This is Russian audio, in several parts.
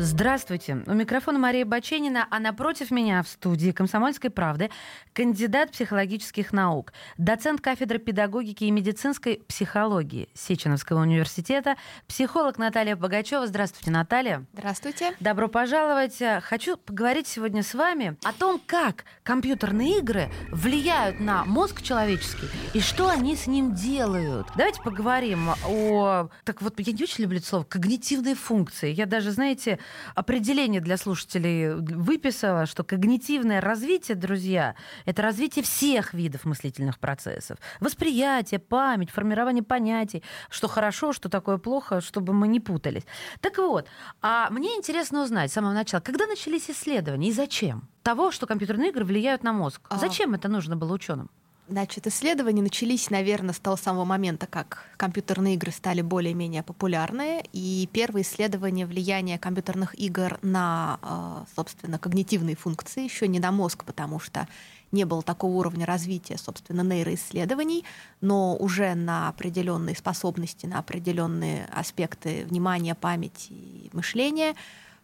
Здравствуйте. У микрофона Мария Баченина, а напротив меня в студии «Комсомольской правды» кандидат психологических наук, доцент кафедры педагогики и медицинской психологии Сеченовского университета, психолог Наталья Богачева. Здравствуйте, Наталья. Здравствуйте. Добро пожаловать. Хочу поговорить сегодня с вами о том, как компьютерные игры влияют на мозг человеческий и что они с ним делают. Давайте поговорим о... Так вот, я не очень люблю это слово «когнитивные функции». Я даже, знаете, определение для слушателей выписала, что когнитивное развитие, друзья, это развитие всех видов мыслительных процессов. Восприятие, память, формирование понятий, что хорошо, что такое плохо, чтобы мы не путались. Так вот, а мне интересно узнать с самого начала, когда начались исследования и зачем? Того, что компьютерные игры влияют на мозг. А зачем это нужно было ученым? Значит, исследования начались, наверное, с того самого момента, как компьютерные игры стали более-менее популярны. И первые исследования влияния компьютерных игр на, э, собственно, когнитивные функции, еще не на мозг, потому что не было такого уровня развития, собственно, нейроисследований, но уже на определенные способности, на определенные аспекты внимания, памяти и мышления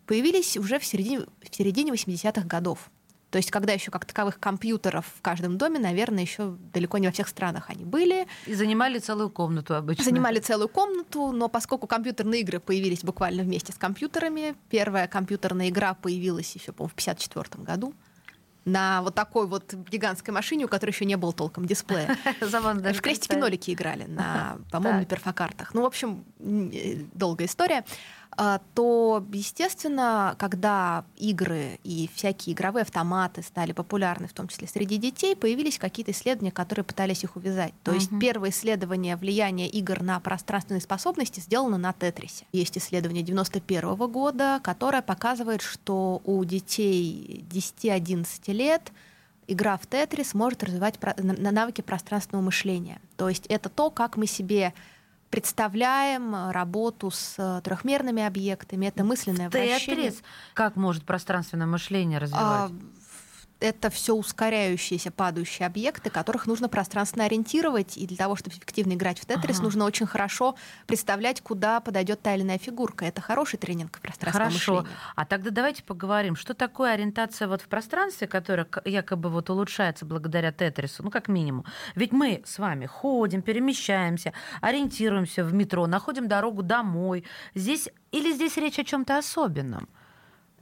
появились уже в середине, в середине 80-х годов. То есть, когда еще как таковых компьютеров в каждом доме, наверное, еще далеко не во всех странах они были. И занимали целую комнату обычно. Занимали целую комнату, но поскольку компьютерные игры появились буквально вместе с компьютерами, первая компьютерная игра появилась еще, по-моему, в 1954 году на вот такой вот гигантской машине, у которой еще не было толком дисплея. В крестики-нолики играли на, по-моему, на перфокартах. Ну, в общем, э, долгая история. А, то, естественно, когда игры и всякие игровые автоматы стали популярны, в том числе среди детей, появились какие-то исследования, которые пытались их увязать. То uh-huh. есть первое исследование влияния игр на пространственные способности сделано на Тетрисе. Есть исследование 91 года, которое показывает, что у детей 10-11 лет игра в Тетрис может развивать навыки пространственного мышления. То есть это то, как мы себе представляем работу с э, трехмерными объектами. Это мысленное вращение. Тетрис. Как может пространственное мышление развивать? А, это все ускоряющиеся падающие объекты, которых нужно пространственно ориентировать. И для того, чтобы эффективно играть в Тетрис, ага. нужно очень хорошо представлять, куда подойдет та или иная фигурка. Это хороший тренинг пространственного Хорошо. мышления. А тогда давайте поговорим, что такое ориентация вот в пространстве, которая якобы вот улучшается благодаря Тетрису, ну как минимум. Ведь мы с вами ходим, перемещаемся, ориентируемся в метро, находим дорогу домой. Здесь или здесь речь о чем-то особенном?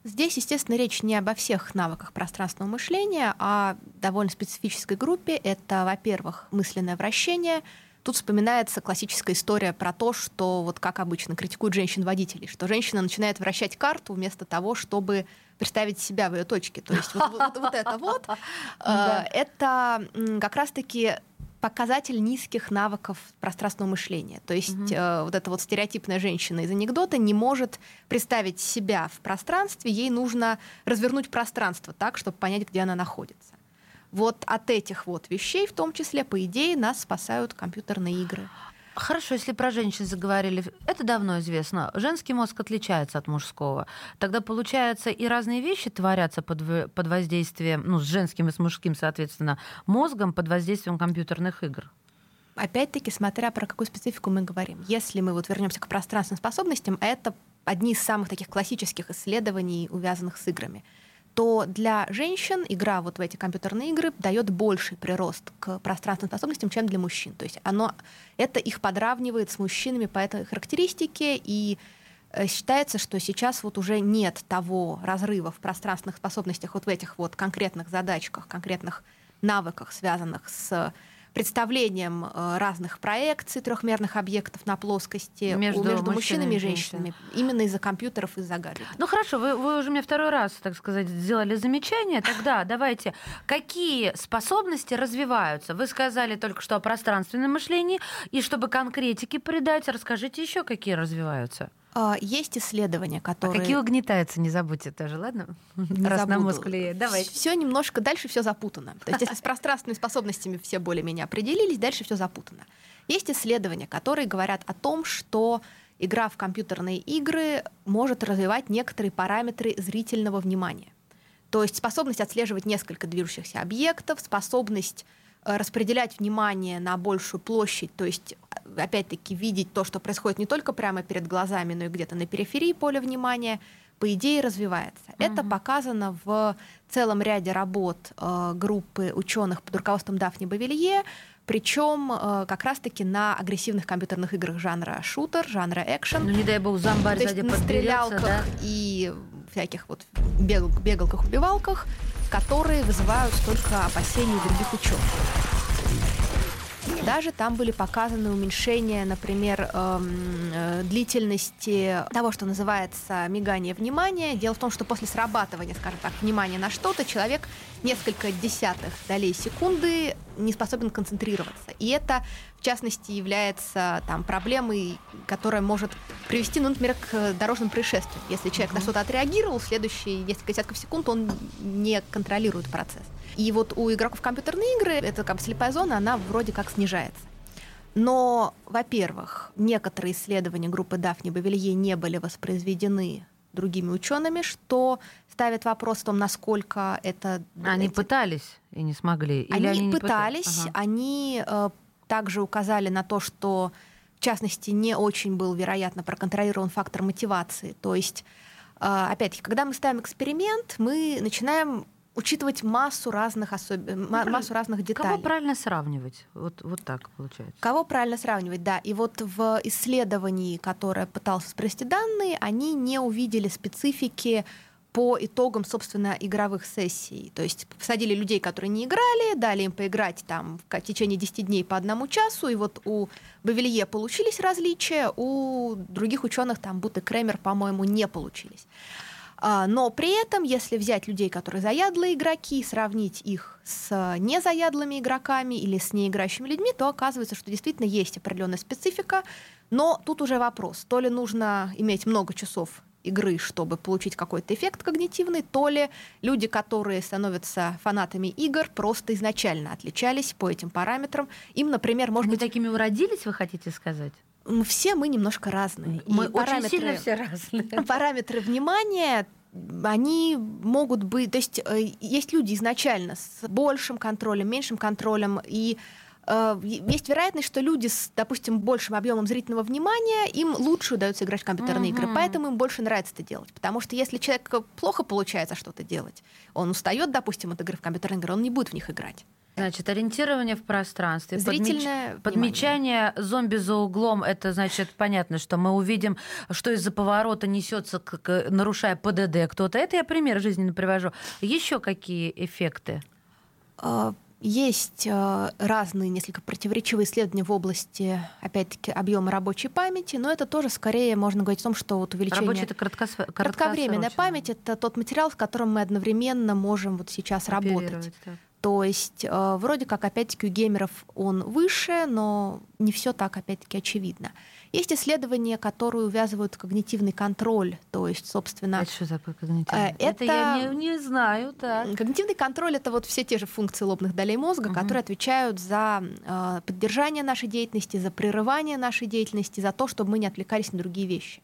Здесь, естественно, речь не обо всех навыках пространственного мышления, а довольно специфической группе. Это, во-первых, мысленное вращение. Тут вспоминается классическая история про то, что, вот как обычно, критикуют женщин-водителей, что женщина начинает вращать карту вместо того, чтобы представить себя в ее точке. То есть вот, вот, вот это вот, э, это как раз-таки показатель низких навыков пространственного мышления. То есть угу. э, вот эта вот стереотипная женщина из анекдота не может представить себя в пространстве, ей нужно развернуть пространство так, чтобы понять, где она находится. Вот от этих вот вещей, в том числе, по идее, нас спасают компьютерные игры. Хорошо, если про женщин заговорили, это давно известно. Женский мозг отличается от мужского. Тогда, получается, и разные вещи творятся под, под воздействием, ну, с женским и с мужским, соответственно, мозгом под воздействием компьютерных игр. Опять-таки, смотря про какую специфику мы говорим. Если мы вот вернемся к пространственным способностям, это одни из самых таких классических исследований, увязанных с играми то для женщин игра вот в эти компьютерные игры дает больший прирост к пространственным способностям, чем для мужчин. То есть оно, это их подравнивает с мужчинами по этой характеристике, и э, считается, что сейчас вот уже нет того разрыва в пространственных способностях вот в этих вот конкретных задачках, конкретных навыках, связанных с представлением э, разных проекций трехмерных объектов на плоскости между, между мужчинами и женщинами, именно из-за компьютеров, из-за гаджетов. Ну хорошо, вы, вы уже мне второй раз, так сказать, сделали замечание. Тогда давайте, какие способности развиваются? Вы сказали только что о пространственном мышлении, и чтобы конкретики придать, расскажите еще, какие развиваются. А, есть исследования, которые... А какие угнетаются, не забудьте тоже, ладно? Не Раз забуду. на мозг влияет. Давай. Все немножко, дальше все запутано. То есть если с пространственными способностями все более-менее определились, дальше все запутано. Есть исследования, которые говорят о том, что игра в компьютерные игры может развивать некоторые параметры зрительного внимания. То есть способность отслеживать несколько движущихся объектов, способность распределять внимание на большую площадь, то есть опять-таки видеть то, что происходит не только прямо перед глазами, но и где-то на периферии поля внимания, по идее развивается. Угу. Это показано в целом ряде работ э, группы ученых под руководством Дафни Бавилье, причем э, как раз-таки на агрессивных компьютерных играх жанра шутер, жанра экшен. Ну не дай бог зомбарь на стрелялках да? и всяких вот бегал, бегалках-убивалках, которые вызывают столько опасений у других ученых. Даже там были показаны уменьшения, например, эм, э, длительности того, что называется мигание внимания. Дело в том, что после срабатывания, скажем так, внимания на что-то, человек несколько десятых долей секунды не способен концентрироваться. И это, в частности, является там, проблемой, которая может привести, ну, например, к дорожным происшествиям. Если человек mm-hmm. на что-то отреагировал, следующие несколько десятков секунд он не контролирует процесс. И вот у игроков компьютерные игры, эта как бы слепая зона, она вроде как снижается. Но, во-первых, некоторые исследования группы Дафни Бавилье не были воспроизведены другими учеными, что ставит вопрос в том, насколько это... Они эти... пытались и не смогли? Или они, они пытались, пытались ага. они э, также указали на то, что, в частности, не очень был, вероятно, проконтролирован фактор мотивации. То есть, э, опять-таки, когда мы ставим эксперимент, мы начинаем учитывать массу разных особ... ну, массу разных деталей. Кого правильно сравнивать? Вот, вот так получается. Кого правильно сравнивать, да. И вот в исследовании, которое пытался спросить данные, они не увидели специфики по итогам, собственно, игровых сессий. То есть посадили людей, которые не играли, дали им поиграть там в течение 10 дней по одному часу, и вот у Бавилье получились различия, у других ученых, там, Бут и Кремер, по-моему, не получились. А, но при этом, если взять людей, которые заядлые игроки, сравнить их с незаядлыми игроками или с неиграющими людьми, то оказывается, что действительно есть определенная специфика. Но тут уже вопрос, то ли нужно иметь много часов игры, чтобы получить какой-то эффект когнитивный, то ли люди, которые становятся фанатами игр, просто изначально отличались по этим параметрам. Им, например, может Они быть... такими уродились, вы хотите сказать? Все мы немножко разные. Мы и очень параметры, сильно все разные. Параметры внимания они могут быть, то есть э, есть люди изначально с большим контролем, меньшим контролем, и э, есть вероятность, что люди с, допустим, большим объемом зрительного внимания, им лучше удается играть в компьютерные mm-hmm. игры, поэтому им больше нравится это делать. Потому что если человек плохо получается что-то делать, он устает, допустим, от игры в компьютерные игры, он не будет в них играть. Значит, ориентирование в пространстве. Зрительное подмеч... Подмечание зомби за углом. Это значит понятно, что мы увидим, что из-за поворота несется, как, нарушая ПДД кто-то. Это я пример жизненно привожу. Еще какие эффекты? А, есть а, разные несколько противоречивые исследования в области, опять-таки, объема рабочей памяти, но это тоже скорее можно говорить о том, что вот увеличение... Рабочая — это краткос... кратковременная память — это тот материал, с которым мы одновременно можем вот сейчас работать. Так. То есть э, вроде как, опять-таки, у геймеров он выше, но не все так, опять-таки, очевидно. Есть исследования, которые увязывают когнитивный контроль, то есть, собственно... Это что такое когнитивный? Это, это я не, не знаю, так. Когнитивный контроль — это вот все те же функции лобных долей мозга, угу. которые отвечают за э, поддержание нашей деятельности, за прерывание нашей деятельности, за то, чтобы мы не отвлекались на другие вещи.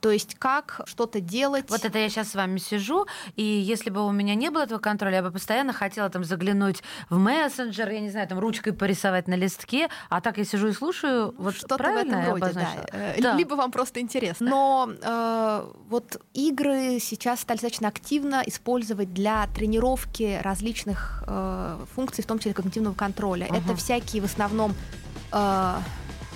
То есть как что-то делать. Вот это я сейчас с вами сижу, и если бы у меня не было этого контроля, я бы постоянно хотела там заглянуть в мессенджер, я не знаю, там ручкой порисовать на листке, а так я сижу и слушаю. Вот что-то в этом роде, да. Э, да. Либо вам просто интересно. Но э, вот игры сейчас стали достаточно активно использовать для тренировки различных э, функций, в том числе когнитивного контроля. Uh-huh. Это всякие в основном э,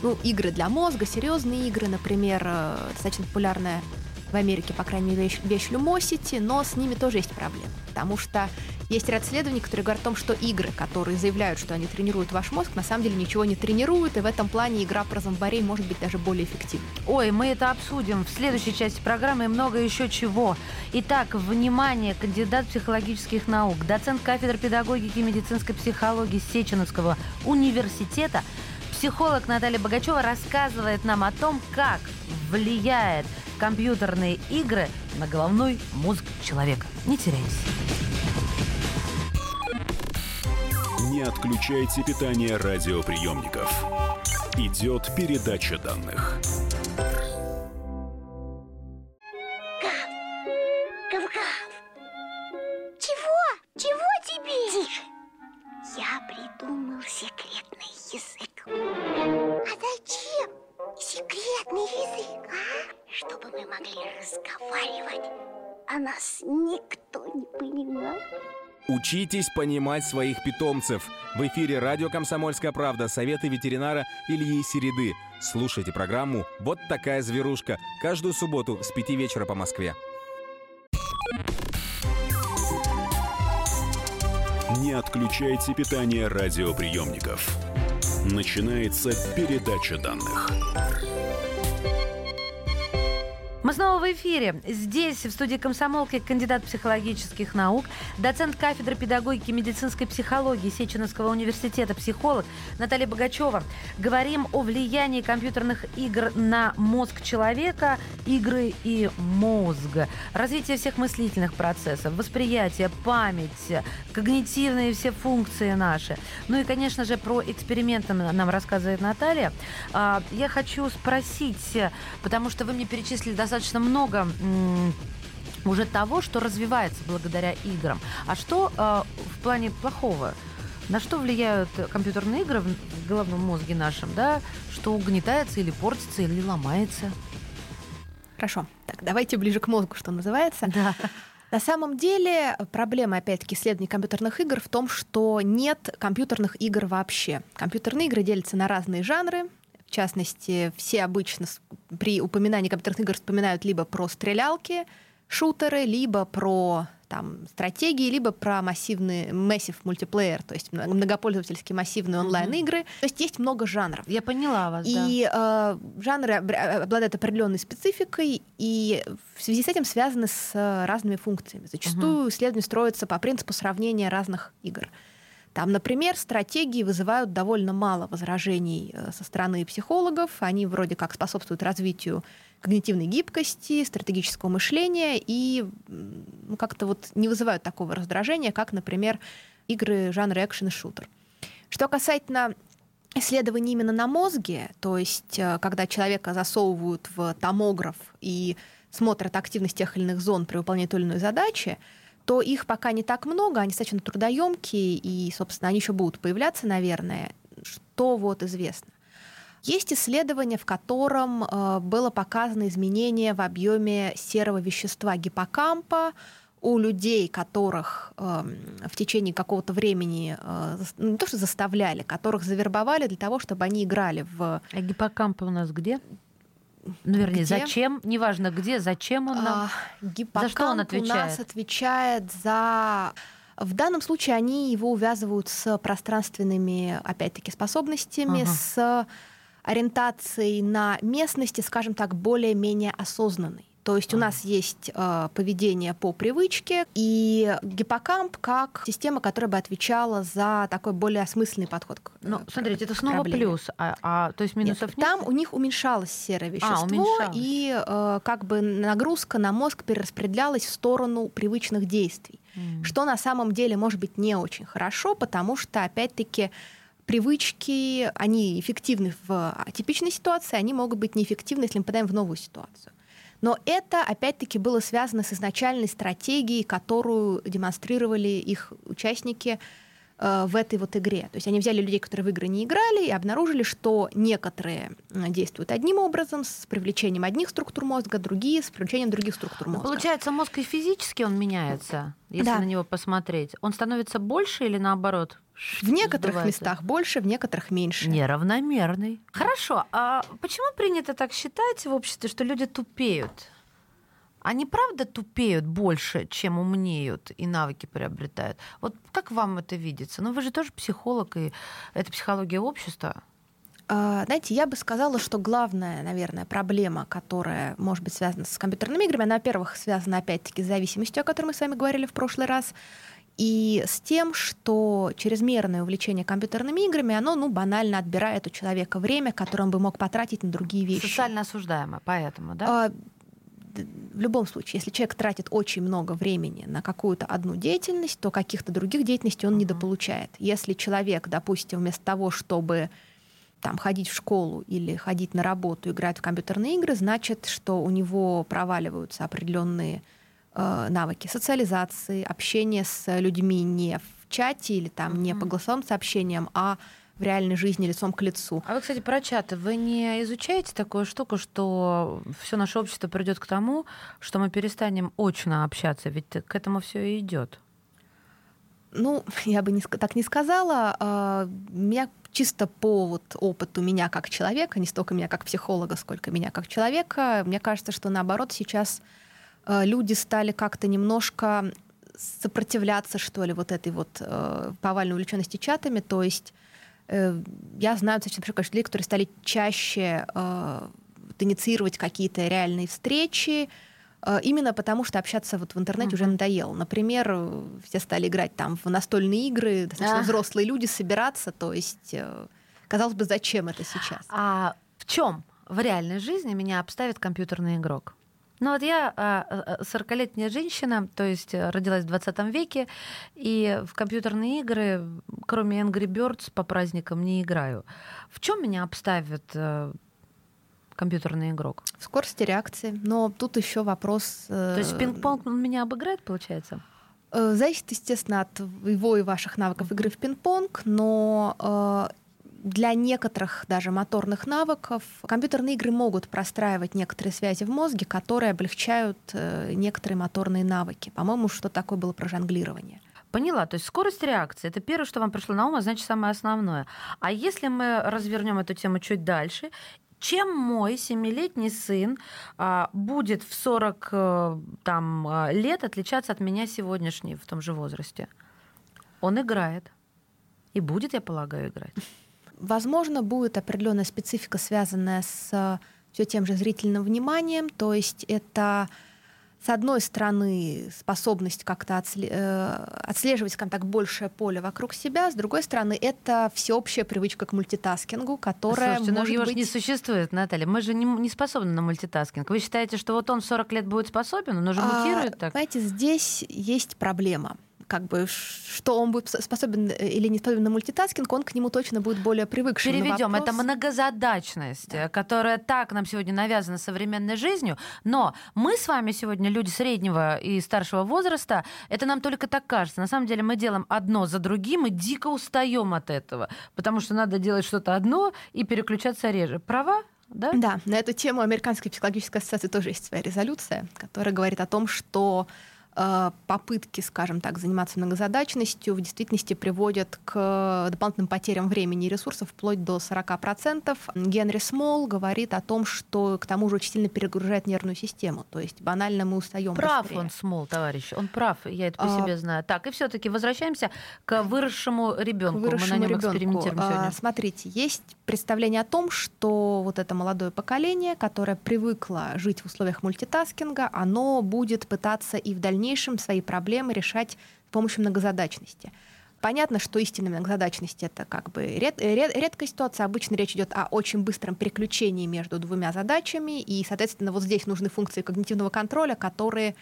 ну, игры для мозга, серьезные игры, например, э, достаточно популярная в Америке, по крайней мере, вещь, вещь Lumosity, но с ними тоже есть проблемы, потому что есть ряд исследований, которые говорят о том, что игры, которые заявляют, что они тренируют ваш мозг, на самом деле ничего не тренируют, и в этом плане игра про зомбарей может быть даже более эффективной. Ой, мы это обсудим в следующей части программы и много еще чего. Итак, внимание, кандидат психологических наук, доцент кафедры педагогики и медицинской психологии Сеченовского университета – Психолог Наталья Богачева рассказывает нам о том, как влияет компьютерные игры на головной мозг человека. Не теряйтесь. Не отключайте питание радиоприемников. Идет передача данных. Нас никто не понимает. Учитесь понимать своих питомцев. В эфире радио «Комсомольская правда» советы ветеринара Ильи Середы. Слушайте программу «Вот такая зверушка» каждую субботу с 5 вечера по Москве. Не отключайте питание радиоприемников. Начинается передача данных. Мы снова в эфире. Здесь, в студии комсомолки, кандидат психологических наук, доцент кафедры педагогики медицинской психологии Сеченовского университета, психолог Наталья Богачева. Говорим о влиянии компьютерных игр на мозг человека, игры и мозг, развитие всех мыслительных процессов, восприятие, память, когнитивные все функции наши. Ну и, конечно же, про эксперименты нам рассказывает Наталья. А, я хочу спросить, потому что вы мне перечислили достаточно достаточно много уже того, что развивается благодаря играм. А что э, в плане плохого? На что влияют компьютерные игры в головном мозге нашем, да? Что угнетается или портится, или ломается? Хорошо. Так, давайте ближе к мозгу, что называется. Да. На самом деле проблема, опять-таки, исследований компьютерных игр в том, что нет компьютерных игр вообще. Компьютерные игры делятся на разные жанры. В частности, все обычно при упоминании компьютерных игр вспоминают либо про стрелялки, шутеры, либо про там, стратегии, либо про массивный массив мультиплеер, то есть многопользовательские массивные онлайн-игры. Mm-hmm. То есть есть много жанров. Я поняла вас, И да. э, жанры обладают определенной спецификой, и в связи с этим связаны с разными функциями. Зачастую mm-hmm. исследования строятся по принципу сравнения разных игр. Там, например, стратегии вызывают довольно мало возражений э, со стороны психологов. Они вроде как способствуют развитию когнитивной гибкости, стратегического мышления и ну, как-то вот не вызывают такого раздражения, как, например, игры жанра экшен и шутер. Что касательно исследований именно на мозге, то есть э, когда человека засовывают в томограф и смотрят активность тех или иных зон при выполнении той или иной задачи, то их пока не так много, они достаточно трудоемкие, и, собственно, они еще будут появляться, наверное. Что вот известно? Есть исследование, в котором э, было показано изменение в объеме серого вещества гиппокампа у людей, которых э, в течение какого-то времени э, ну, не то что заставляли, которых завербовали для того, чтобы они играли в... А гиппокамп у нас где? Ну, вернее, где? зачем? Неважно где, зачем он нам? А, за что он отвечает? у нас отвечает за... В данном случае они его увязывают с пространственными, опять-таки, способностями, ага. с ориентацией на местности, скажем так, более-менее осознанной. То есть у нас есть э, поведение по привычке, и гиппокамп как система, которая бы отвечала за такой более осмысленный подход к Ну, смотрите, это снова проблеме. плюс, а, а то есть минусов нет? нет? Там у них уменьшалось серое а, вещество, а, и э, как бы нагрузка на мозг перераспределялась в сторону привычных действий, mm. что на самом деле может быть не очень хорошо, потому что, опять-таки, привычки, они эффективны в типичной ситуации, они могут быть неэффективны, если мы попадаем в новую ситуацию. Но это, опять-таки, было связано с изначальной стратегией, которую демонстрировали их участники э, в этой вот игре. То есть они взяли людей, которые в игры не играли, и обнаружили, что некоторые действуют одним образом, с привлечением одних структур мозга, другие с привлечением других структур мозга. получается, мозг и физически он меняется, если да. на него посмотреть. Он становится больше или наоборот? В некоторых сдувается. местах больше, в некоторых меньше. Неравномерный. Хорошо. А почему принято так считать в обществе, что люди тупеют? Они правда тупеют больше, чем умнеют и навыки приобретают? Вот как вам это видится? Ну, вы же тоже психолог, и это психология общества. А, знаете, я бы сказала, что главная, наверное, проблема, которая может быть связана с компьютерными играми, она, во-первых, связана опять-таки с зависимостью, о которой мы с вами говорили в прошлый раз и с тем, что чрезмерное увлечение компьютерными играми, оно ну, банально отбирает у человека время, которое он бы мог потратить на другие вещи. Социально осуждаемо, поэтому, да? В любом случае, если человек тратит очень много времени на какую-то одну деятельность, то каких-то других деятельностей он недополучает. Если человек, допустим, вместо того, чтобы там, ходить в школу или ходить на работу, играть в компьютерные игры, значит, что у него проваливаются определенные Э, навыки социализации, общения с людьми не в чате или там mm-hmm. не по голосовым сообщениям, а в реальной жизни лицом к лицу. А вы, кстати, про чаты, вы не изучаете такую штуку, что все наше общество придет к тому, что мы перестанем очно общаться, ведь к этому все и идет. Ну, я бы не, так не сказала. А, меня чисто по вот опыту меня как человека, не столько меня как психолога, сколько меня как человека, мне кажется, что наоборот сейчас а, люди стали как-то немножко сопротивляться, что ли, вот этой вот э, повальной увлеченности чатами. То есть э, я знаю достаточно количество людей, которые стали чаще э, инициировать какие-то реальные встречи, э, именно потому что общаться вот в интернете uh-huh. уже надоело. Например, все стали играть там в настольные игры, достаточно uh-huh. взрослые люди собираться, то есть, э, казалось бы, зачем это сейчас? А в чем в реальной жизни меня обставит компьютерный игрок? Ну вот я 40-летняя а, женщина, то есть э, родилась в 20 веке, и в компьютерные игры, кроме Angry Birds, по праздникам не играю. В чем меня обставит э, компьютерный игрок? В скорости реакции. Но тут еще вопрос... То есть пинг-понг меня обыграет, получается? Э, зависит, естественно, от его и ваших навыков игры в пинг-понг, но для некоторых даже моторных навыков компьютерные игры могут простраивать некоторые связи в мозге, которые облегчают э, некоторые моторные навыки. По-моему, что такое было про жонглирование. Поняла. То есть скорость реакции это первое, что вам пришло на ум, а значит самое основное. А если мы развернем эту тему чуть дальше чем мой семилетний сын а, будет в 40 а, там, а, лет отличаться от меня сегодняшней в том же возрасте? Он играет. И будет, я полагаю, играть. Возможно, будет определенная специфика, связанная с все тем же зрительным вниманием, то есть это с одной стороны, способность как-то э, отслеживать, скажем так, большее поле вокруг себя, с другой стороны, это всеобщая привычка к мультитаскингу, которая Слушайте, может ну его быть... же не существует, Наталья. Мы же не, не способны на мультитаскинг. Вы считаете, что вот он в 40 лет будет способен, он уже мутирует а, так? Знаете, здесь есть проблема как бы, что он будет способен э, или не способен на мультитаскинг, он к нему точно будет более привыкшим. Переведем, вопрос... это многозадачность, да. которая так нам сегодня навязана современной жизнью, но мы с вами сегодня люди среднего и старшего возраста, это нам только так кажется. На самом деле мы делаем одно за другим и дико устаем от этого, потому что надо делать что-то одно и переключаться реже. Права? Да? да, на эту тему Американской психологической ассоциации тоже есть своя резолюция, которая говорит о том, что Э, попытки, скажем так, заниматься многозадачностью в действительности приводят к дополнительным потерям времени и ресурсов вплоть до 40%. Генри Смол говорит о том, что к тому же очень сильно перегружает нервную систему. То есть банально мы устаем Прав быстрее. он, Смол, товарищ. Он прав, я это по а... себе знаю. Так, и все-таки возвращаемся к выросшему ребенку. Мы на нем ребенку. экспериментируем сегодня. А, смотрите, есть представление о том, что вот это молодое поколение, которое привыкло жить в условиях мультитаскинга, оно будет пытаться и в дальнейшем свои проблемы решать с помощью многозадачности. Понятно, что истинная многозадачность это как бы ред, ред, редкая ситуация. Обычно речь идет о очень быстром переключении между двумя задачами, и, соответственно, вот здесь нужны функции когнитивного контроля, которые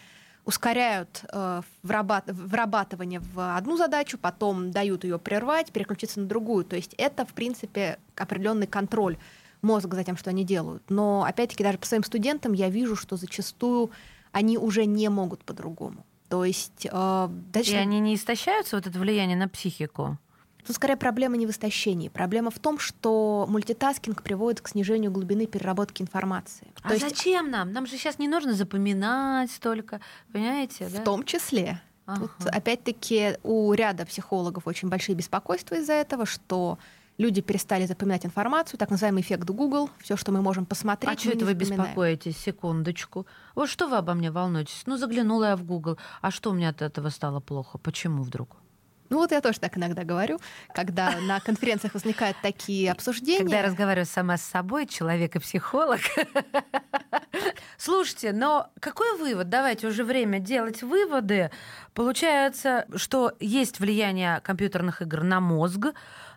ускоряют э, врабат, врабатывание в одну задачу, потом дают ее прервать, переключиться на другую. То есть это, в принципе, определенный контроль мозга за тем, что они делают. Но, опять-таки, даже по своим студентам я вижу, что зачастую они уже не могут по-другому. То есть... Э, дальше... И они не истощаются, вот это влияние на психику? Тут скорее проблема не в истощении. Проблема в том, что мультитаскинг приводит к снижению глубины переработки информации. А То зачем нам? Нам же сейчас не нужно запоминать столько, понимаете? В да? том числе. Ага. Тут, опять-таки, у ряда психологов очень большие беспокойства из-за этого, что люди перестали запоминать информацию, так называемый эффект Google, все, что мы можем посмотреть. А что это вы беспокоитесь? Секундочку. Вот что вы обо мне волнуетесь? Ну, заглянула я в Google. А что у меня от этого стало плохо? Почему вдруг? Ну вот я тоже так иногда говорю, когда на конференциях возникают такие обсуждения. Когда я разговариваю сама с собой, человек и психолог. Слушайте, но какой вывод? Давайте уже время делать выводы. Получается, что есть влияние компьютерных игр на мозг,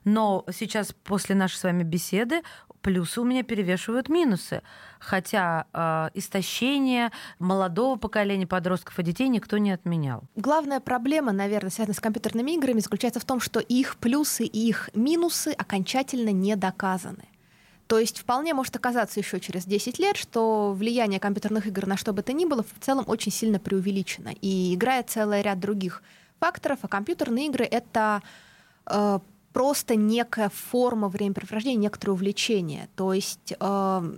но сейчас после нашей с вами беседы плюсы у меня перевешивают минусы. Хотя э, истощение молодого поколения подростков и детей никто не отменял. Главная проблема, наверное, связанная с компьютерными играми, заключается в том, что их плюсы и их минусы окончательно не доказаны. То есть вполне может оказаться еще через 10 лет, что влияние компьютерных игр на что бы то ни было в целом очень сильно преувеличено. И играет целый ряд других факторов, а компьютерные игры — это э, просто некая форма времяпрепровождения, некоторое увлечение. То есть э,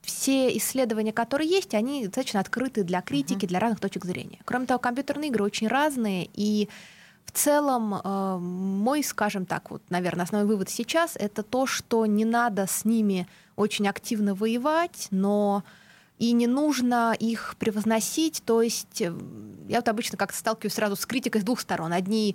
все исследования, которые есть, они достаточно открыты для критики, uh-huh. для разных точек зрения. Кроме того, компьютерные игры очень разные, и в целом э, мой, скажем так, вот, наверное, основной вывод сейчас это то, что не надо с ними очень активно воевать, но и не нужно их превозносить. То есть э, я вот обычно как-то сталкиваюсь сразу с критикой с двух сторон. Одни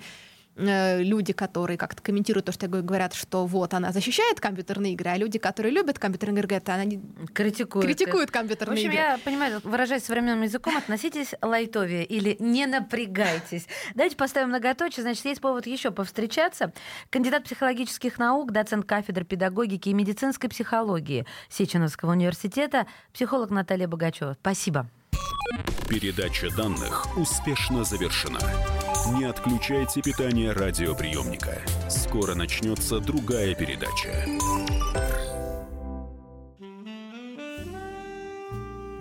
люди, которые как-то комментируют то, что я говорю, говорят, что вот она защищает компьютерные игры, а люди, которые любят компьютерные игры, говорят, она не... критикует, критикует компьютерные игры. В общем, игры. я понимаю, выражаясь современным языком, относитесь лайтовее или не напрягайтесь. Давайте поставим многоточие, значит, есть повод еще повстречаться. Кандидат психологических наук, доцент кафедры педагогики и медицинской психологии Сеченовского университета, психолог Наталья Богачева. Спасибо. Передача данных успешно завершена. Не отключайте питание радиоприемника. Скоро начнется другая передача.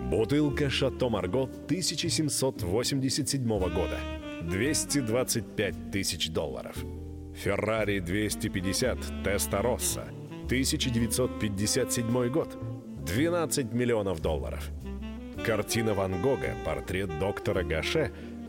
Бутылка «Шато Марго» 1787 года. 225 тысяч долларов. «Феррари 250 Теста Росса» 1957 год. 12 миллионов долларов. Картина Ван Гога «Портрет доктора Гаше»